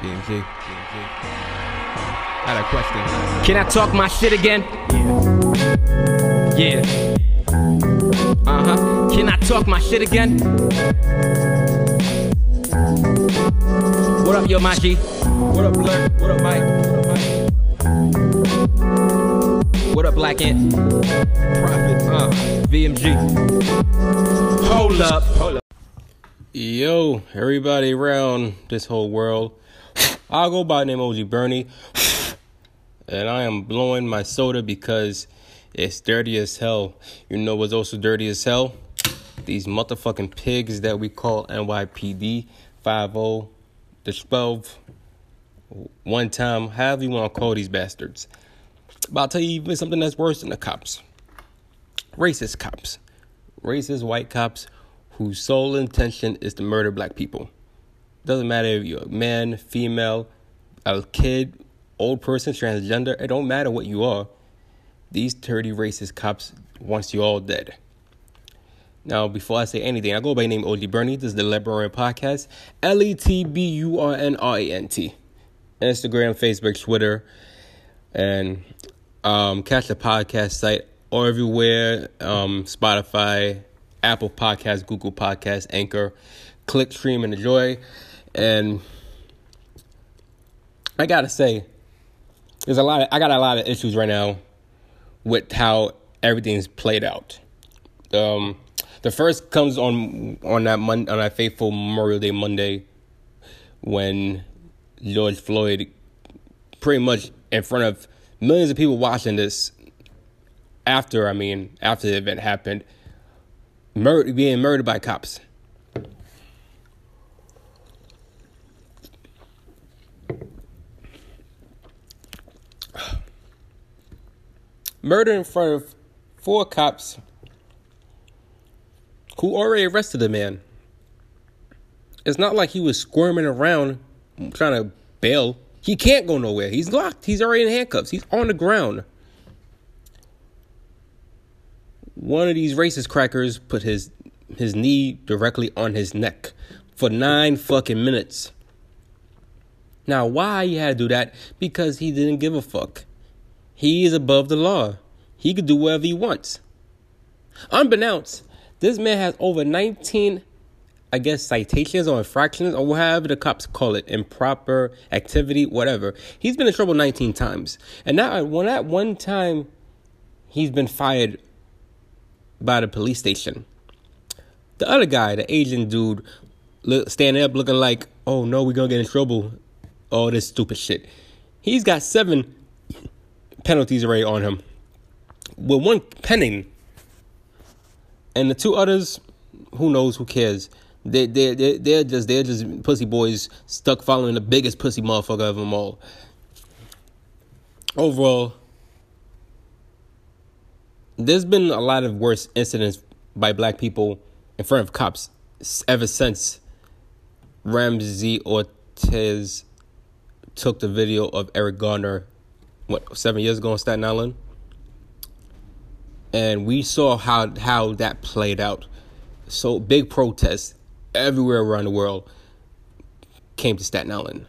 BMG. I had a question. Can I talk my shit again? Yeah. Uh huh. Can I talk my shit again? What up, yo, Maji? What up, Blur? What up, Mike? What up, Mike? What up, Black Ant? Prophet. Uh, VMG. Hold up. Hold up. Yo, everybody around this whole world. I'll go by the name OG Bernie. And I am blowing my soda because it's dirty as hell. You know what's also dirty as hell? These motherfucking pigs that we call NYPD 50, the 12, one time, however you want to call these bastards. But I'll tell you even something that's worse than the cops. Racist cops. Racist white cops whose sole intention is to murder black people. Doesn't matter if you're a man, female, a kid, old person, transgender, it don't matter what you are. These dirty racist cops wants you all dead. Now, before I say anything, I go by name OG Bernie. This is the Let Burn Podcast. L E T B U R N R A N T. Instagram, Facebook, Twitter, and um, catch the podcast site or everywhere um, Spotify, Apple Podcasts, Google Podcasts, Anchor. Click, stream, and enjoy. And I gotta say, there's a lot. Of, I got a lot of issues right now with how everything's played out. Um, the first comes on on that mon- on that fateful Memorial Day Monday when George Floyd, pretty much in front of millions of people watching this. After I mean, after the event happened, mur- being murdered by cops. Murder in front of four cops who already arrested the man. It's not like he was squirming around trying to bail. He can't go nowhere. He's locked. He's already in handcuffs. He's on the ground. One of these racist crackers put his his knee directly on his neck for nine fucking minutes. Now, why he had to do that? Because he didn't give a fuck. He is above the law. He could do whatever he wants. Unbeknownst, this man has over 19, I guess, citations or infractions or whatever the cops call it, improper activity, whatever. He's been in trouble 19 times. And now, when at one time, he's been fired by the police station. The other guy, the Asian dude, look, standing up looking like, oh no, we're gonna get in trouble. All this stupid shit. He's got seven penalties already on him, with one pending. And the two others, who knows? Who cares? They they they they're just they're just pussy boys stuck following the biggest pussy motherfucker of them all. Overall, there's been a lot of worse incidents by black people in front of cops ever since Ramsey Ortiz took the video of Eric Garner, what seven years ago in Staten Island, and we saw how how that played out. So big protests everywhere around the world came to Staten Island.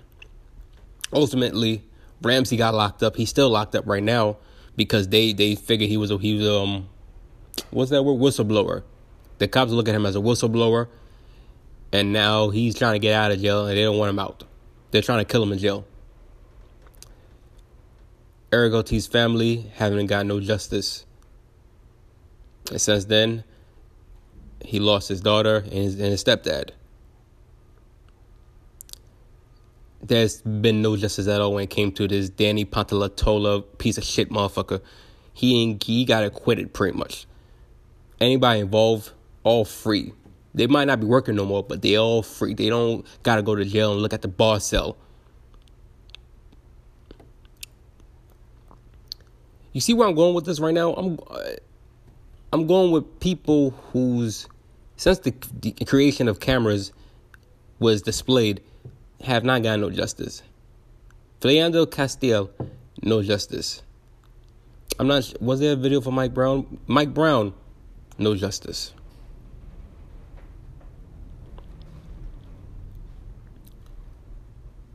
Ultimately, Ramsey got locked up. He's still locked up right now because they they figured he was a he was um what's that word whistleblower. The cops look at him as a whistleblower, and now he's trying to get out of jail, and they don't want him out. They're trying to kill him in jail. Eric Ortiz's family haven't got no justice. And since then, he lost his daughter and his, and his stepdad. There's been no justice at all when it came to this Danny Pantalatola piece of shit motherfucker. He and he got acquitted pretty much. Anybody involved, all free. They might not be working no more, but they all free. They don't gotta go to jail and look at the bar cell. You see where I'm going with this right now? I'm uh, I'm going with people whose since the, the creation of cameras was displayed have not gotten no justice. Philando Castile, no justice. I'm not. Was there a video for Mike Brown? Mike Brown, no justice.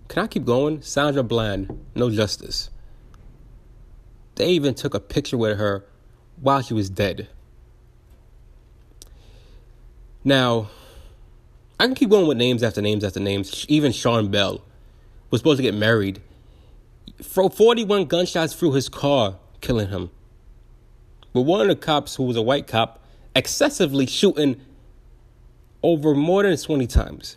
Can I keep going? Sandra Bland, no justice. They even took a picture with her while she was dead. Now, I can keep going with names after names after names. Even Sean Bell was supposed to get married. 41 gunshots through his car, killing him. But one of the cops, who was a white cop, excessively shooting over more than 20 times.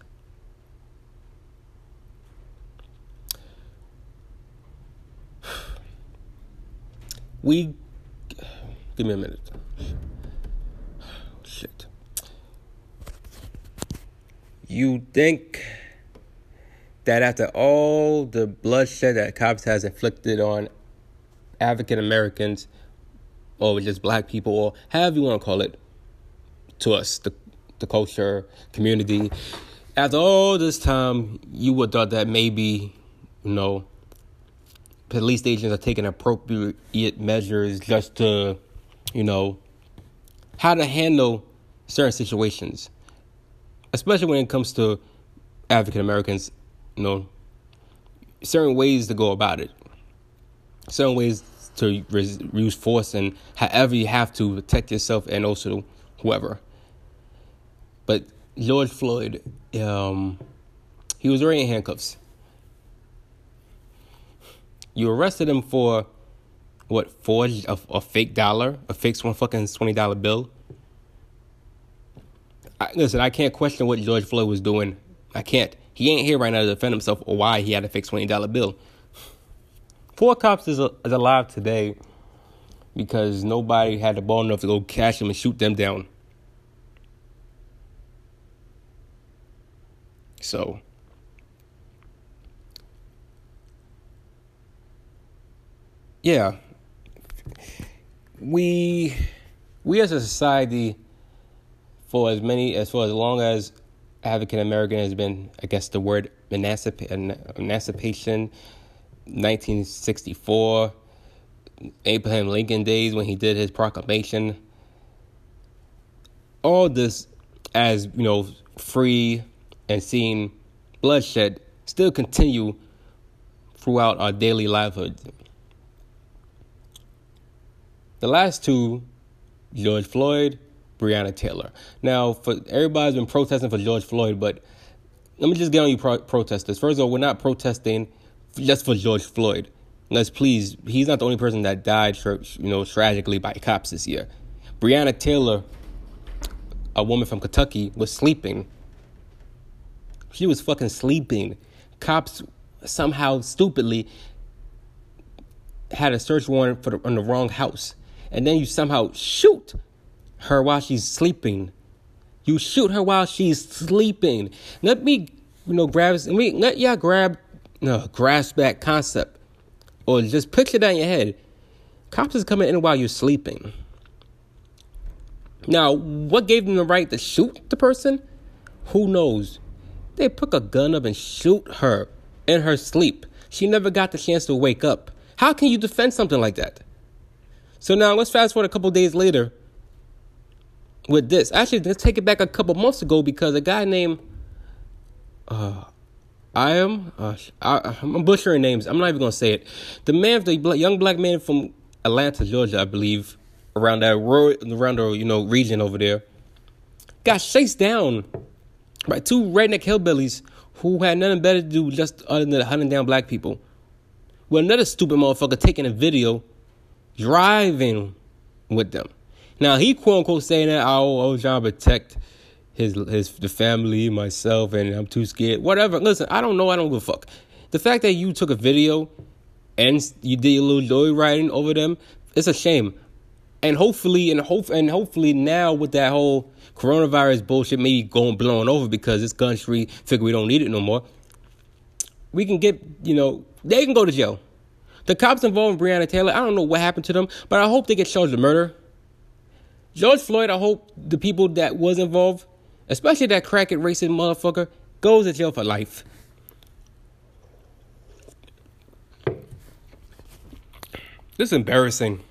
We give me a minute. Shit. You think that after all the bloodshed that cops has inflicted on African Americans or just black people or however you want to call it to us, the the culture, community, after all this time you would thought that maybe, you know, police agents are taking appropriate measures just to, you know, how to handle certain situations, especially when it comes to African Americans, you know, certain ways to go about it, certain ways to use force, and however you have to protect yourself and also whoever. But George Floyd, um, he was wearing handcuffs. You arrested him for what forged a, a fake dollar, a fake one fucking twenty dollar bill. I, listen, I can't question what George Floyd was doing. I can't. He ain't here right now to defend himself or why he had a fake twenty dollar bill. Four cops is, is alive today because nobody had the ball enough to go catch them and shoot them down. So yeah, we we as a society, for as many as for as long as African American has been, I guess the word emancipation, 1964, Abraham Lincoln days when he did his proclamation. All this as you know, free and seeing bloodshed still continue throughout our daily livelihood. The last two, George Floyd, Breonna Taylor. Now, for everybody's been protesting for George Floyd, but let me just get on you pro- protesters. First of all, we're not protesting just for George Floyd. Let's please, he's not the only person that died, you know, tragically by cops this year. Breonna Taylor, a woman from Kentucky, was sleeping. She was fucking sleeping. Cops somehow stupidly had a search warrant for the, on the wrong house and then you somehow shoot her while she's sleeping. You shoot her while she's sleeping. Let me, you know, grab. Let me let y'all grab, grasp that concept, or just picture that in your head. Cops is coming in while you're sleeping. Now, what gave them the right to shoot the person? Who knows? They pick a gun up and shoot her in her sleep. She never got the chance to wake up. How can you defend something like that? So now let's fast forward a couple days later with this. Actually, let's take it back a couple months ago because a guy named uh, I am uh, I, am butchering names. I'm not even gonna say it. The man, the young black man from Atlanta, Georgia, I believe, around that rural, around the you know region over there, got chased down by two redneck hillbillies who had nothing better to do just other than hunting down black people. With another stupid motherfucker taking a video driving with them. Now he quote unquote saying that oh, I was trying to protect his his the family, myself, and I'm too scared. Whatever. Listen, I don't know. I don't give a fuck. The fact that you took a video and you did a little joy riding over them, it's a shame. And hopefully, and hope, and hopefully now with that whole coronavirus bullshit maybe going blowing over because this country figure we don't need it no more. We can get, you know, they can go to jail. The cops involved in Breonna Taylor, I don't know what happened to them, but I hope they get charged with murder. George Floyd, I hope the people that was involved, especially that crackhead racist motherfucker, goes to jail for life. This is embarrassing.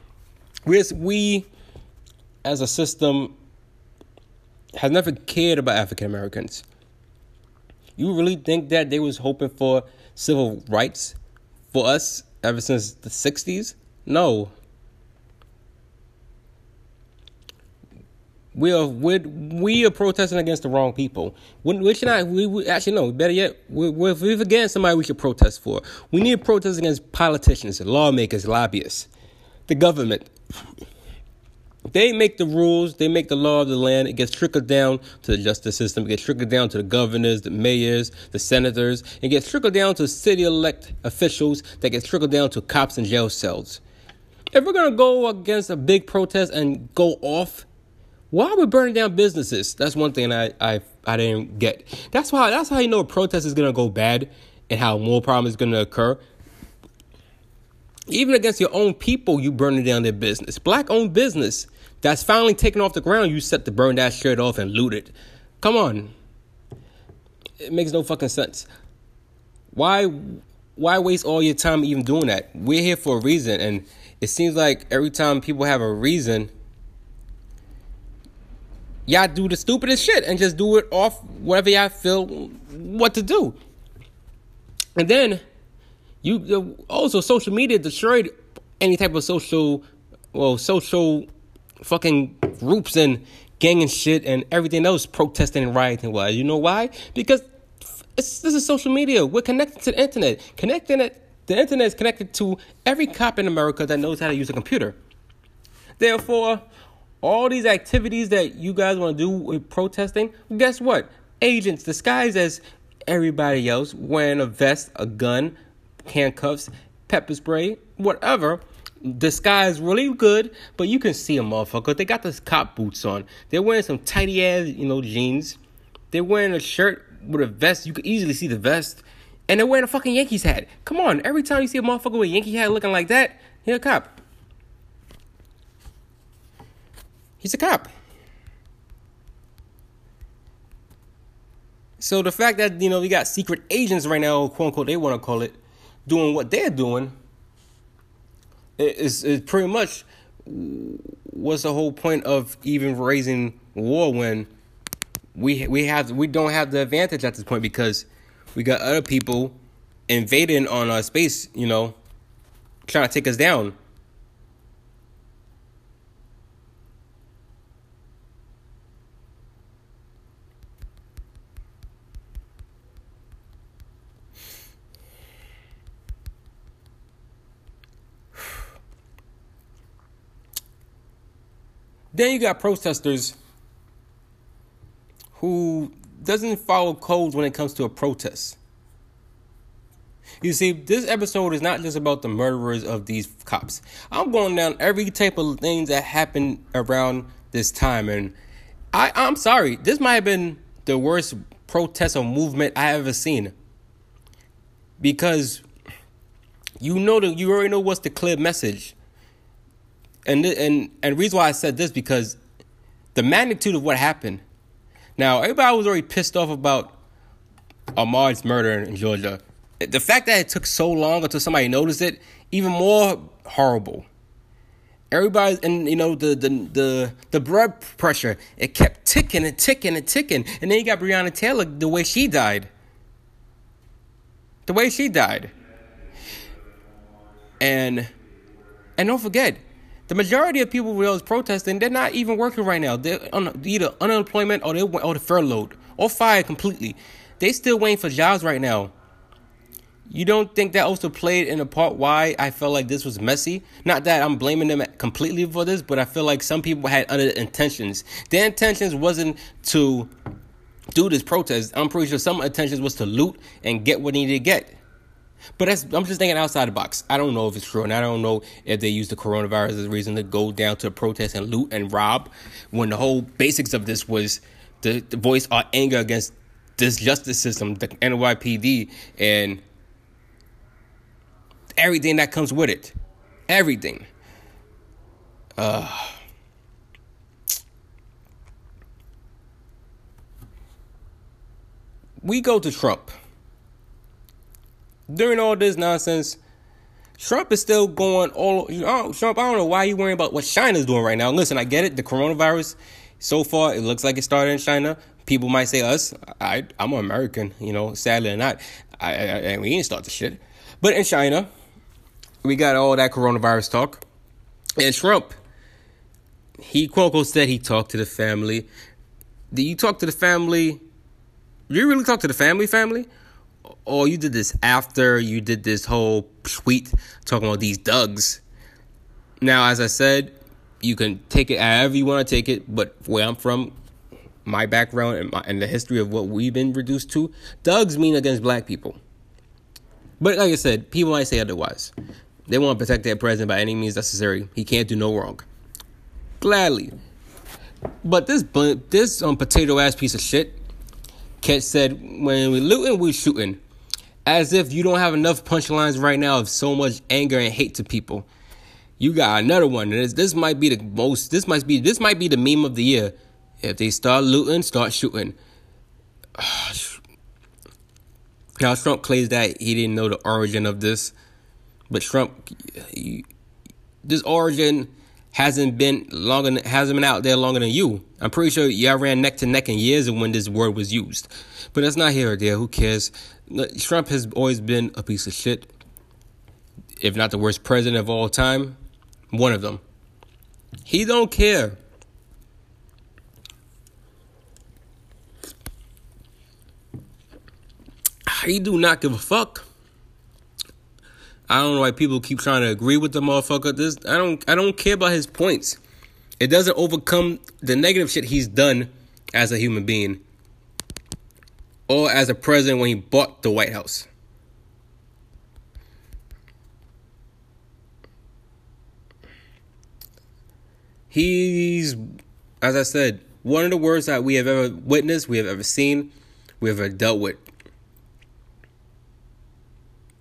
We, we as a system, have never cared about African Americans. You really think that they was hoping for civil rights for us ever since the 60s? No. We are we we are protesting against the wrong people. We, we should not. We, we actually no. Better yet, we, we, if we're against somebody, we should protest for. We need to protest against politicians, lawmakers, lobbyists, the government. They make the rules, they make the law of the land. It gets trickled down to the justice system, it gets trickled down to the governors, the mayors, the senators, it gets trickled down to city elect officials, that gets trickled down to cops and jail cells. If we're gonna go against a big protest and go off, why are we burning down businesses? That's one thing I I, I didn't get. That's why that's how you know a protest is gonna go bad and how more problems is gonna occur even against your own people, you burning down their business. Black owned business that's finally taken off the ground, you set to burn that shit off and loot it. Come on. It makes no fucking sense. Why why waste all your time even doing that? We're here for a reason and it seems like every time people have a reason y'all do the stupidest shit and just do it off whatever y'all feel what to do. And then you also social media destroyed any type of social well social fucking groups and gang and shit and everything else protesting and rioting. Why? You know why? Because this is social media. We're connected to the internet. Connecting it the internet is connected to every cop in america that knows how to use a computer. Therefore all these activities that you guys want to do with protesting guess what? Agents disguised as everybody else wearing a vest a gun handcuffs, pepper spray, whatever. Disguise really good, but you can see a motherfucker. They got those cop boots on. They're wearing some tighty ass, you know, jeans. They're wearing a shirt with a vest. You can easily see the vest. And they're wearing a fucking Yankees hat. Come on, every time you see a motherfucker with a Yankee hat looking like that, he's a cop. He's a cop. So the fact that, you know, we got secret agents right now, quote unquote, they want to call it, doing what they're doing is is pretty much what's the whole point of even raising war when we we have we don't have the advantage at this point because we got other people invading on our space, you know, trying to take us down. Then you got protesters who doesn't follow codes when it comes to a protest. You see, this episode is not just about the murderers of these cops. I'm going down every type of things that happened around this time, and I, I'm sorry, this might have been the worst protest or movement I ever seen. Because you know that you already know what's the clear message and and and reason why I said this because the magnitude of what happened. Now everybody was already pissed off about Ahmaud's murder in Georgia. The fact that it took so long until somebody noticed it, even more horrible. Everybody, and you know the the the the blood pressure, it kept ticking and ticking and ticking, and then you got Breonna Taylor, the way she died. The way she died. And and don't forget, the majority of people who was protesting, they're not even working right now. They're on either unemployment or they or the furloughed or fired completely. They still waiting for jobs right now. You don't think that also played in a part why I felt like this was messy? Not that I'm blaming them completely for this, but I feel like some people had other intentions. Their intentions wasn't to do this protest. I'm pretty sure some intentions was to loot and get what they needed to get. But that's I'm just thinking outside the box. I don't know if it's true, and I don't know if they use the coronavirus as a reason to go down to protest and loot and rob, when the whole basics of this was to, to voice our anger against this justice system, the NYPD, and everything that comes with it, everything. Uh, we go to Trump during all this nonsense, Trump is still going all. You know, Trump, I don't know why you worrying about what China's doing right now. Listen, I get it. The coronavirus, so far, it looks like it started in China. people might say us. I I'm an American, you know. Sadly or not, I, I, I we ain't start the shit. But in China, we got all that coronavirus talk, and Trump. He quote unquote said he talked to the family. Did you talk to the family? Did you really talk to the family? Family? Or you did this after you did this whole tweet talking about these Dugs. Now, as I said, you can take it however you want to take it, but where I'm from, my background and, my, and the history of what we've been reduced to, Dugs mean against black people. But like I said, people might say otherwise. They want to protect their president by any means necessary. He can't do no wrong. Gladly. But this this um, potato ass piece of shit, Ket said, when we looting, we shooting. As if you don't have enough punchlines right now of so much anger and hate to people. You got another one. This, this might be the most. This might be this might be the meme of the year. If they start looting, start shooting. Now Trump claims that he didn't know the origin of this, but Trump, this origin hasn't been longer hasn't been out there longer than you. I'm pretty sure y'all ran neck to neck in years of when this word was used, but that's not here or there. Who cares? Trump has always been a piece of shit, if not the worst president of all time, one of them. He don't care. He do not give a fuck. I don't know why people keep trying to agree with the motherfucker. This I don't I don't care about his points. It doesn't overcome the negative shit he's done as a human being or as a president when he bought the White House. He's, as I said, one of the worst that we have ever witnessed, we have ever seen, we have ever dealt with.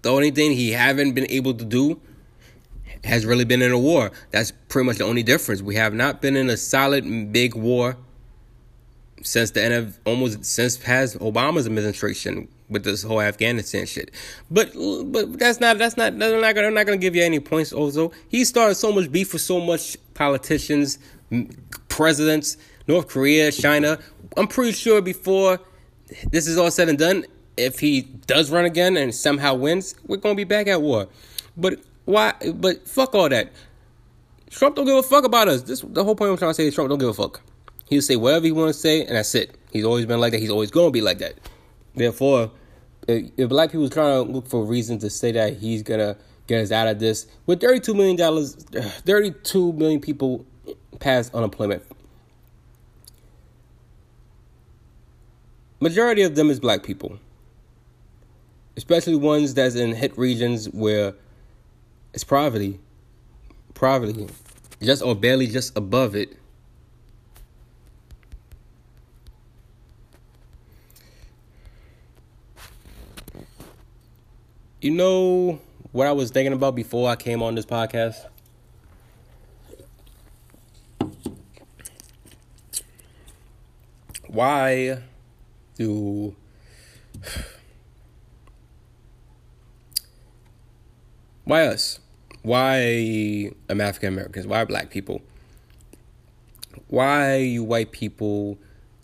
The only thing he haven't been able to do has really been in a war. That's pretty much the only difference. We have not been in a solid big war since the end of almost since past Obama's administration with this whole Afghanistan shit. But but that's not that's not they're not gonna, not gonna give you any points. Also, he started so much beef with so much politicians, presidents, North Korea, China. I'm pretty sure before this is all said and done, if he does run again and somehow wins, we're gonna be back at war. But why? But fuck all that. Trump don't give a fuck about us. This the whole point I'm trying to say is Trump don't give a fuck. He'll say whatever he wants to say, and that's it. He's always been like that. He's always gonna be like that. Therefore, if, if black people trying to look for a reason to say that he's gonna get us out of this, with thirty-two million dollars, thirty-two million people past unemployment. Majority of them is black people especially ones that's in hit regions where it's poverty, poverty, just or barely just above it. You know what I was thinking about before I came on this podcast? Why do Why us? Why am African Americans? Why black people? Why you white people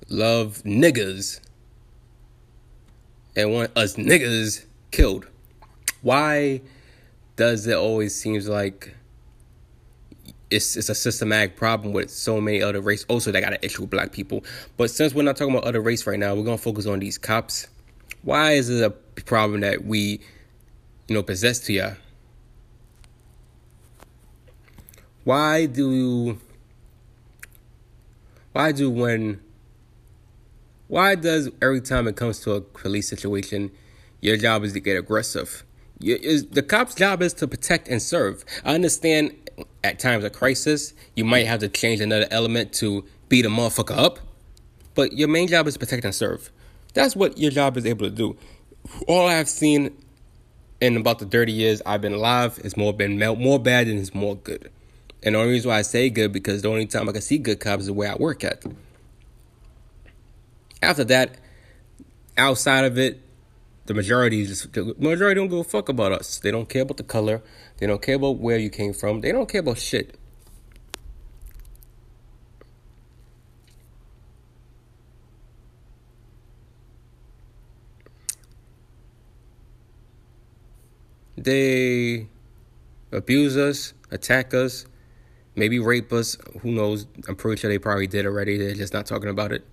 love niggas and want us niggas killed? Why does it always seems like it's it's a systematic problem with so many other races. also that got an issue with black people. But since we're not talking about other race right now, we're gonna focus on these cops. Why is it a problem that we, you know, possess to ya? Why do why do when why does every time it comes to a police situation, your job is to get aggressive? The cop's job is to protect and serve. I understand at times of crisis, you might have to change another element to beat a motherfucker up, but your main job is to protect and serve. That's what your job is able to do. All I've seen in about the 30 years I've been alive is more been more bad than it's more good. And the only reason why I say good because the only time I can see good cops is where I work at. After that, outside of it, the majority just the majority don't give a fuck about us. They don't care about the color. They don't care about where you came from. They don't care about shit. They abuse us, attack us, maybe rape us. Who knows? I'm pretty sure they probably did already. They're just not talking about it.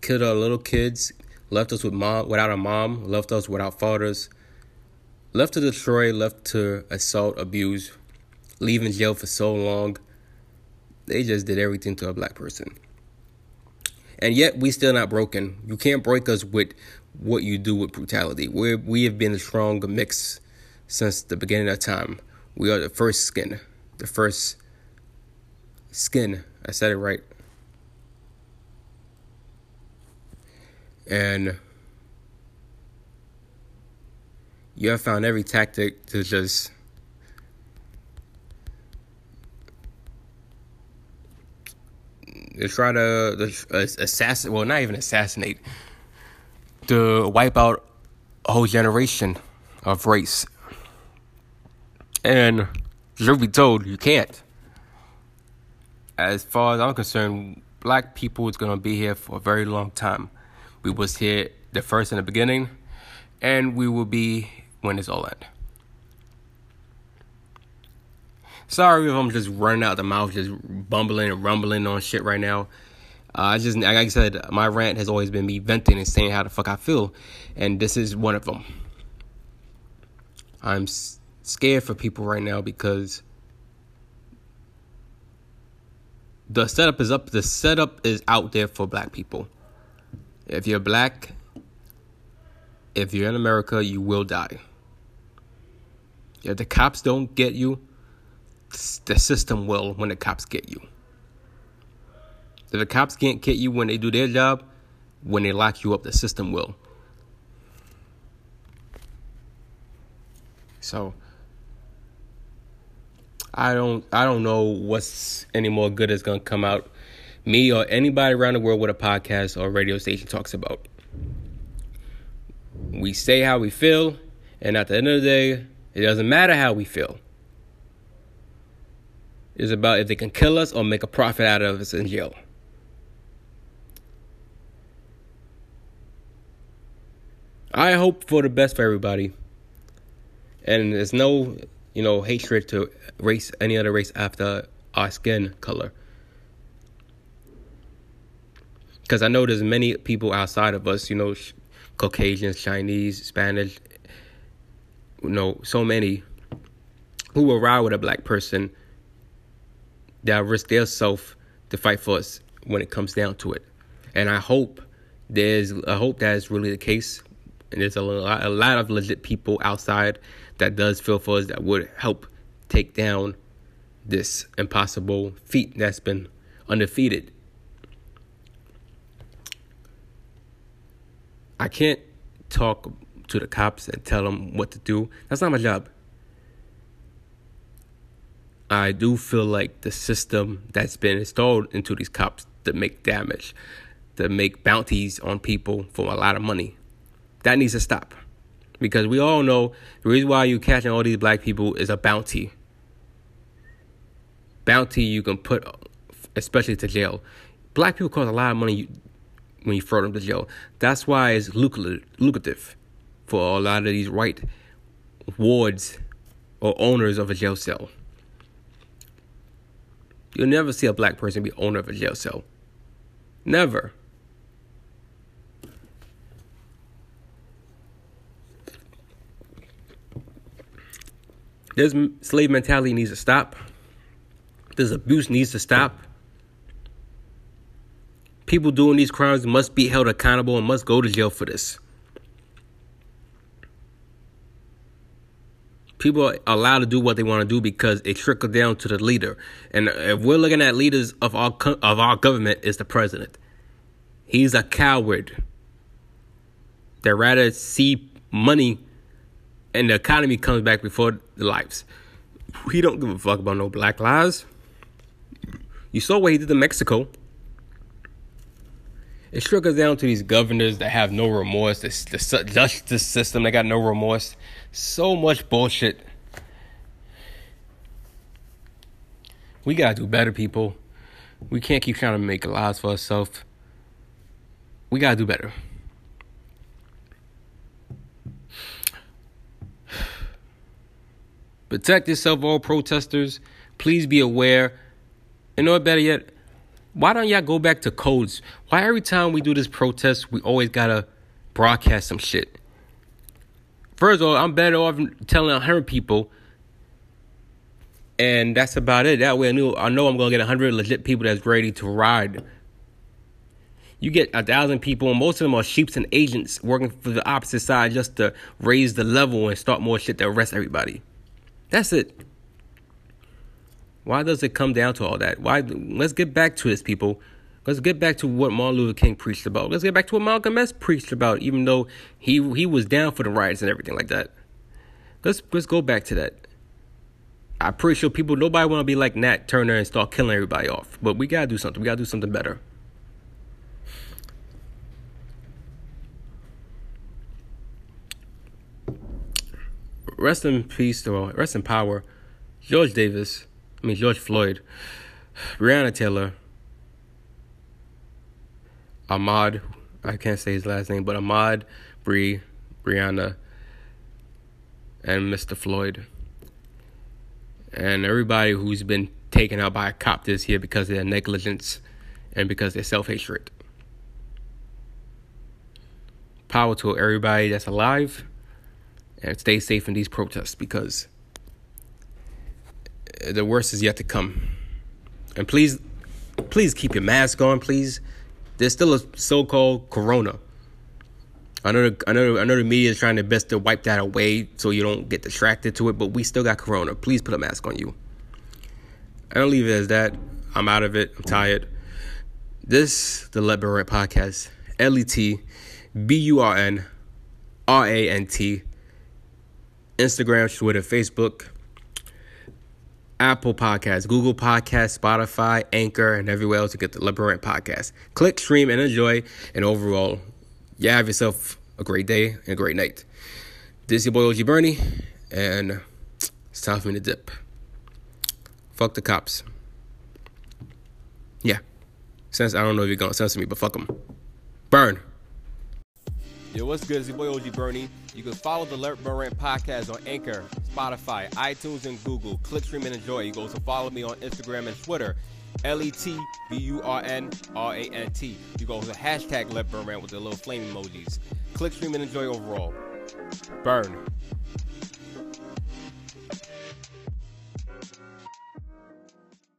Killed our little kids, left us with mom without a mom, left us without fathers, left to destroy, left to assault, abuse, leave in jail for so long. They just did everything to a black person. And yet we still not broken. You can't break us with what you do with brutality. We we have been a strong mix since the beginning of time. We are the first skin, the first skin. I said it right. And you have found every tactic to just to try to, to assassinate well not even assassinate to wipe out a whole generation of race. And truth be told you can't. As far as i'm concerned black people is going to be here for a very long time we was here the first in the beginning and we will be when it's all end Sorry if I'm just running out the mouth, just bumbling and rumbling on shit right now. Uh, I just, like I said, my rant has always been me venting and saying how the fuck I feel, and this is one of them. I'm s- scared for people right now because the setup is up. The setup is out there for black people. If you're black, if you're in America, you will die. If the cops don't get you, the system will when the cops get you. If the cops can't get you when they do their job, when they lock you up, the system will. So I don't I don't know what's any more good is gonna come out. Me or anybody around the world with a podcast or radio station talks about. We say how we feel, and at the end of the day, it doesn't matter how we feel It's about if they can kill us or make a profit out of us in jail. I hope for the best for everybody. And there's no, you know, hatred to race any other race after our skin color. Because I know there's many people outside of us, you know, Caucasians, Chinese, Spanish, you know, so many who will ride with a black person that risk their self to fight for us when it comes down to it. And I hope there's I hope that is really the case. And there's a lot, a lot of legit people outside that does feel for us that would help take down this impossible feat that's been undefeated. I can't talk to the cops and tell them what to do. That's not my job. I do feel like the system that's been installed into these cops to make damage, to make bounties on people for a lot of money, that needs to stop. Because we all know the reason why you're catching all these black people is a bounty. Bounty you can put, especially to jail. Black people cost a lot of money when you throw them to jail. That's why it's lucrative for a lot of these white wards or owners of a jail cell. You'll never see a black person be owner of a jail cell. Never. This slave mentality needs to stop. This abuse needs to stop. People doing these crimes must be held accountable and must go to jail for this. people are allowed to do what they want to do because it trickles down to the leader. And if we're looking at leaders of our of our government, is the president. He's a coward. They rather see money and the economy comes back before the lives. He don't give a fuck about no black lives. You saw what he did to Mexico. It trickles down to these governors that have no remorse. The, the justice system, they got no remorse. So much bullshit. We gotta do better, people. We can't keep trying to make lives for ourselves. We gotta do better. Protect yourself, all protesters. Please be aware. And know better yet, why don't y'all go back to codes? Why every time we do this protest, we always gotta broadcast some shit? First of all, I'm better off telling a hundred people, and that's about it. That way, I know I know I'm gonna get a hundred legit people that's ready to ride. You get a thousand people, and most of them are sheeps and agents working for the opposite side just to raise the level and start more shit to arrest everybody. That's it. Why does it come down to all that? Why? Let's get back to this, people. Let's get back to what Martin Luther King preached about. Let's get back to what Malcolm X preached about, even though he he was down for the riots and everything like that. Let's let's go back to that. I'm pretty sure people nobody want to be like Nat Turner and start killing everybody off. But we gotta do something. We gotta do something better. Rest in peace, or rest in power, George Davis. I mean George Floyd, Breonna Taylor, Ahmaud, I can't say his last name, but Ahmaud, Bree, Breonna, and Mr. Floyd, and everybody who's been taken out by a cop this year because of their negligence and because their self hatred. Power to everybody that's alive, and stay safe in these protests because the worst is yet to come. And please, please keep your mask on, please. There's still a so-called corona. I know, the, I know, I know the media is trying their best to wipe that away so you don't get distracted to it, but we still got corona. Please put a mask on you. I don't leave it as that. I'm out of it. I'm tired. This, the Let Burn podcast, L E T B U R N R A N T, Instagram, Twitter, Facebook. Apple Podcasts, Google Podcasts, Spotify, Anchor, and everywhere else to get the Let Burn Rant Podcast. Click, stream, and enjoy. And overall, you have yourself a great day and a great night. This is your boy OG Bernie, and it's time for me to dip. Fuck the cops. Yeah. Since I don't know if you're gonna censor me, but fuck them. Burn. Yo, what's good? It's your boy OG Bernie. You can follow the Let Burn Rant podcast on Anchor, Spotify, iTunes, and Google. Click, stream, and enjoy. You can also follow me on Instagram and Twitter. L E T B U R N R A N T. You go to hashtag Let Burn Rant with the little flame emojis. Click, stream, and enjoy overall. Burn.